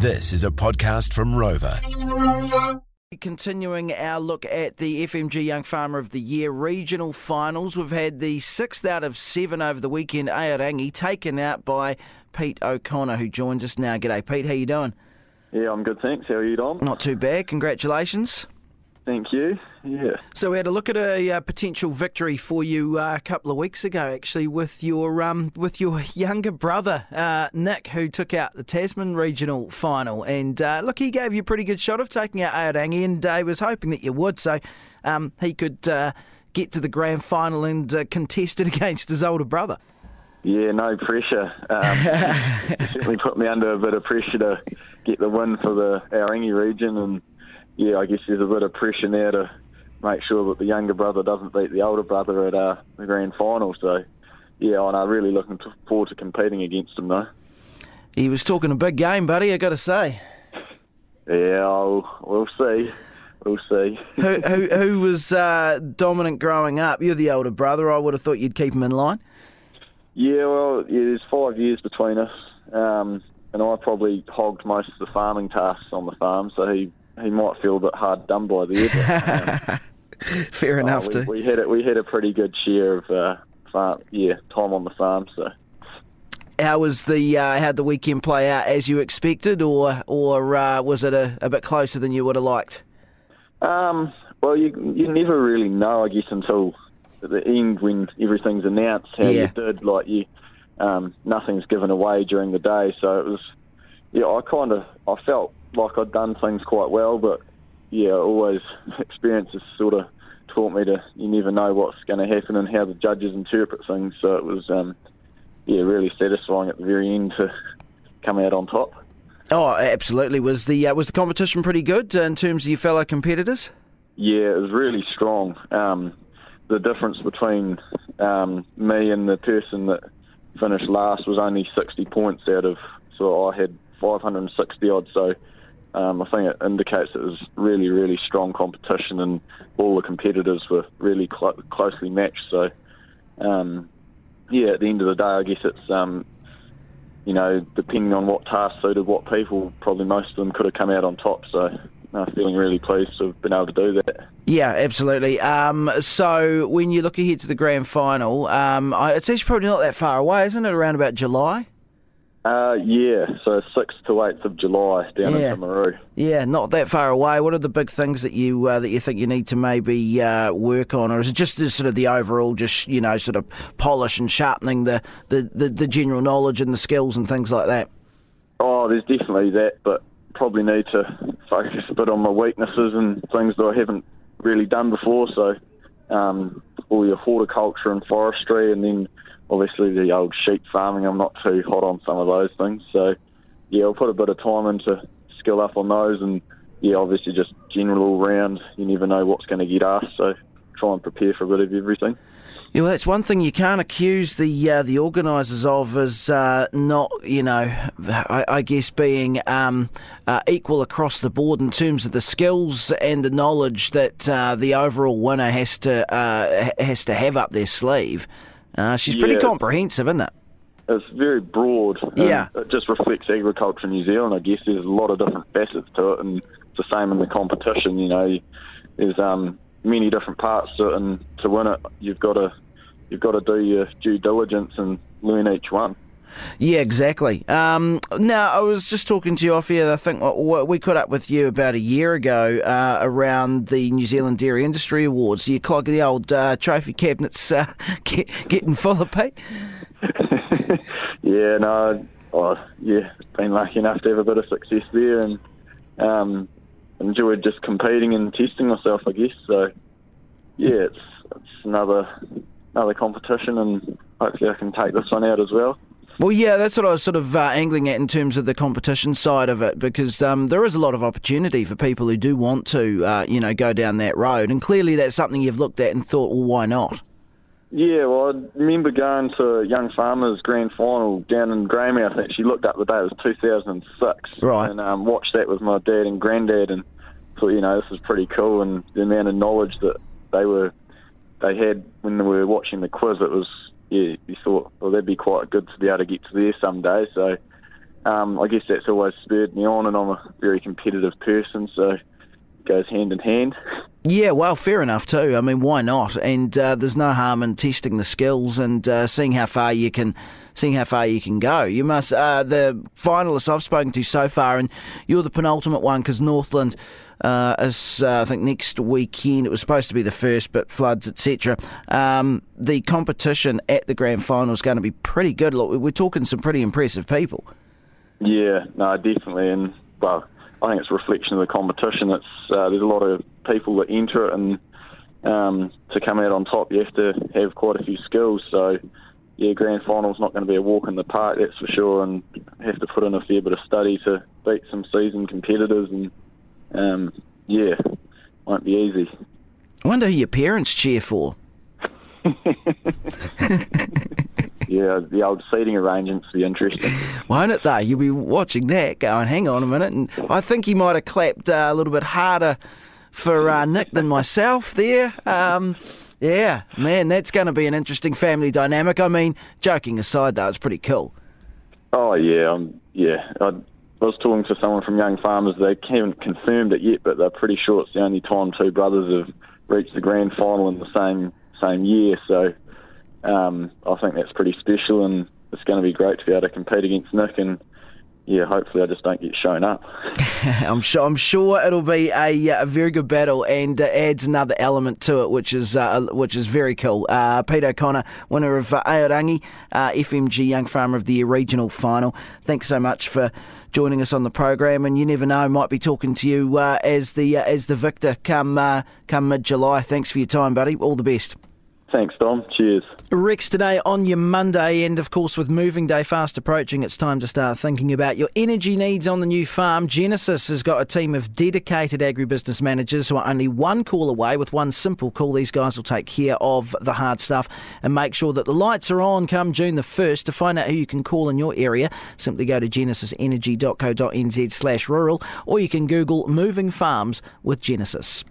This is a podcast from Rover. Continuing our look at the FMG Young Farmer of the Year regional finals, we've had the sixth out of seven over the weekend. Aorangi taken out by Pete O'Connor, who joins us now. G'day, Pete. How you doing? Yeah, I'm good, thanks. How are you, Dom? Not too bad. Congratulations. Thank you. Yeah. So we had a look at a uh, potential victory for you uh, a couple of weeks ago, actually, with your um, with your younger brother uh, Nick, who took out the Tasman regional final. And uh, look, he gave you a pretty good shot of taking out Aorangi, and uh, was hoping that you would, so um, he could uh, get to the grand final and uh, contest it against his older brother. Yeah, no pressure. Um, certainly put me under a bit of pressure to get the win for the Aorangi region, and yeah, I guess there's a bit of pressure there to make sure that the younger brother doesn't beat the older brother at uh, the grand final. So, yeah, and I'm really looking forward to competing against him, though. He was talking a big game, buddy. I got to say. Yeah, I'll, we'll see. We'll see. who, who, who was uh, dominant growing up? You're the older brother. I would have thought you'd keep him in line. Yeah, well, yeah, there's five years between us, um, and I probably hogged most of the farming tasks on the farm, so he he might feel a bit hard done by there. But, um, Fair enough. we, we had it. We had a pretty good share of uh, farm, yeah, time on the farm. So How was the uh, how'd the weekend play out as you expected, or or uh, was it a, a bit closer than you would have liked? Um, well, you you never really know, I guess, until the end when everything's announced how Yeah. you did. Like you, um, nothing's given away during the day, so it was. Yeah, I kind of I felt like I'd done things quite well, but yeah, always experiences sort of taught me to you never know what's going to happen and how the judges interpret things. So it was um, yeah really satisfying at the very end to come out on top. Oh, absolutely. Was the uh, was the competition pretty good in terms of your fellow competitors? Yeah, it was really strong. Um, the difference between um, me and the person that finished last was only 60 points out of, so I had 560 odd. So um, I think it indicates it was really, really strong competition, and all the competitors were really clo- closely matched. So, um, yeah, at the end of the day, I guess it's um, you know, depending on what task suited what people, probably most of them could have come out on top. So, uh, feeling really pleased to have been able to do that. Yeah, absolutely. Um, so when you look ahead to the grand final, um, it's actually probably not that far away, isn't it? Around about July. Uh, yeah, so 6th to 8th of July down Yeah. in Timaru. Yeah, not that far away. What are the big things that you uh, that you think you need to maybe uh, work on, or is it just the, sort of the overall, just you know, sort of polish and sharpening the, the, the, the general knowledge and the skills and things like that? Oh, there's definitely that, but probably need to focus a bit on my weaknesses and things that I haven't really done before. So, um, all your horticulture and forestry, and then obviously the old sheep farming. I'm not too hot on some of those things. So, yeah, I'll put a bit of time into skill up on those, and yeah, obviously just general all round. You never know what's going to get asked, so try and prepare for a bit of everything. Yeah, well, that's one thing you can't accuse the uh, the organisers of is uh, not, you know, I, I guess being um, uh, equal across the board in terms of the skills and the knowledge that uh, the overall winner has to uh, has to have up their sleeve. Uh, she's pretty Yeah. comprehensive, isn't it? It's very broad. Yeah. It just reflects agriculture in New Zealand. I guess there's a lot of different facets to it, and it's the same in the competition. You know, there's um, many different parts to it, and to win it, you've got to you've got to do your due diligence and learn each one. Yeah, exactly. Um, now, I was just talking to you off here. I think we caught up with you about a year ago uh, around the New Zealand Dairy Industry Awards. You clog the old uh, trophy cabinets uh, get, getting full of Pete. yeah, no, oh, yeah, been lucky enough to have a bit of success there, and um, enjoyed just competing and testing myself. I guess so. Yeah, it's it's another another competition, and hopefully I can take this one out as well. Well, yeah, that's what I was sort of uh, angling at in terms of the competition side of it, because um, there is a lot of opportunity for people who do want to, uh, you know, go down that road, and clearly that's something you've looked at and thought, well, why not? Yeah, well, I remember going to Young Farmers Grand Final down in Greymouth. Actually, looked up the day; it was 2006. Right. And um, watched that with my dad and granddad, and thought, you know, this is pretty cool. And the amount of knowledge that they were, they had when they were watching the quiz, it was, yeah, you thought, well, that'd be quite good to be able to get to there someday. So, um, I guess that's always spurred me on, and I'm a very competitive person, so it goes hand in hand. Yeah, well, fair enough too. I mean, why not? And uh, there's no harm in testing the skills and uh, seeing how far you can, seeing how far you can go. You must. Uh, the finalists I've spoken to so far, and you're the penultimate one because Northland. Uh, is uh, I think next weekend. It was supposed to be the first, but floods, etc. Um, the competition at the grand final is going to be pretty good. Look, we're talking some pretty impressive people. Yeah, no, definitely, and well, I think it's a reflection of the competition. It's uh, there's a lot of people that enter it, and um, to come out on top, you have to have quite a few skills. So, yeah, grand final's not going to be a walk in the park, that's for sure, and have to put in a fair bit of study to beat some seasoned competitors, and um, yeah, won't be easy. I wonder who your parents cheer for. yeah, the old seating arrangements will be interesting. Won't it though? You'll be watching that going, hang on a minute. And I think he might have clapped uh, a little bit harder for uh, Nick than myself there. Um, yeah, man, that's going to be an interesting family dynamic. I mean, joking aside, though, it's pretty cool. Oh, yeah, um, yeah. I, I was talking to someone from Young Farmers. They haven't confirmed it yet, but they're pretty sure it's the only time two brothers have reached the grand final in the same same year. So um, I think that's pretty special, and it's going to be great to be able to compete against Nick. And yeah, hopefully I just don't get shown up. I'm sure. I'm sure it'll be a, a very good battle and uh, adds another element to it, which is uh, which is very cool. Uh, Pete O'Connor, winner of uh, Aorangi uh, FMG Young Farmer of the Year regional final. Thanks so much for joining us on the program, and you never know, might be talking to you uh, as the uh, as the victor come uh, come mid July. Thanks for your time, buddy. All the best. Thanks, Dom. Cheers. Rex, today on your Monday, and of course, with moving day fast approaching, it's time to start thinking about your energy needs on the new farm. Genesis has got a team of dedicated agribusiness managers who are only one call away. With one simple call, these guys will take care of the hard stuff and make sure that the lights are on come June the 1st. To find out who you can call in your area, simply go to genesisenergy.co.nz slash rural, or you can Google Moving Farms with Genesis.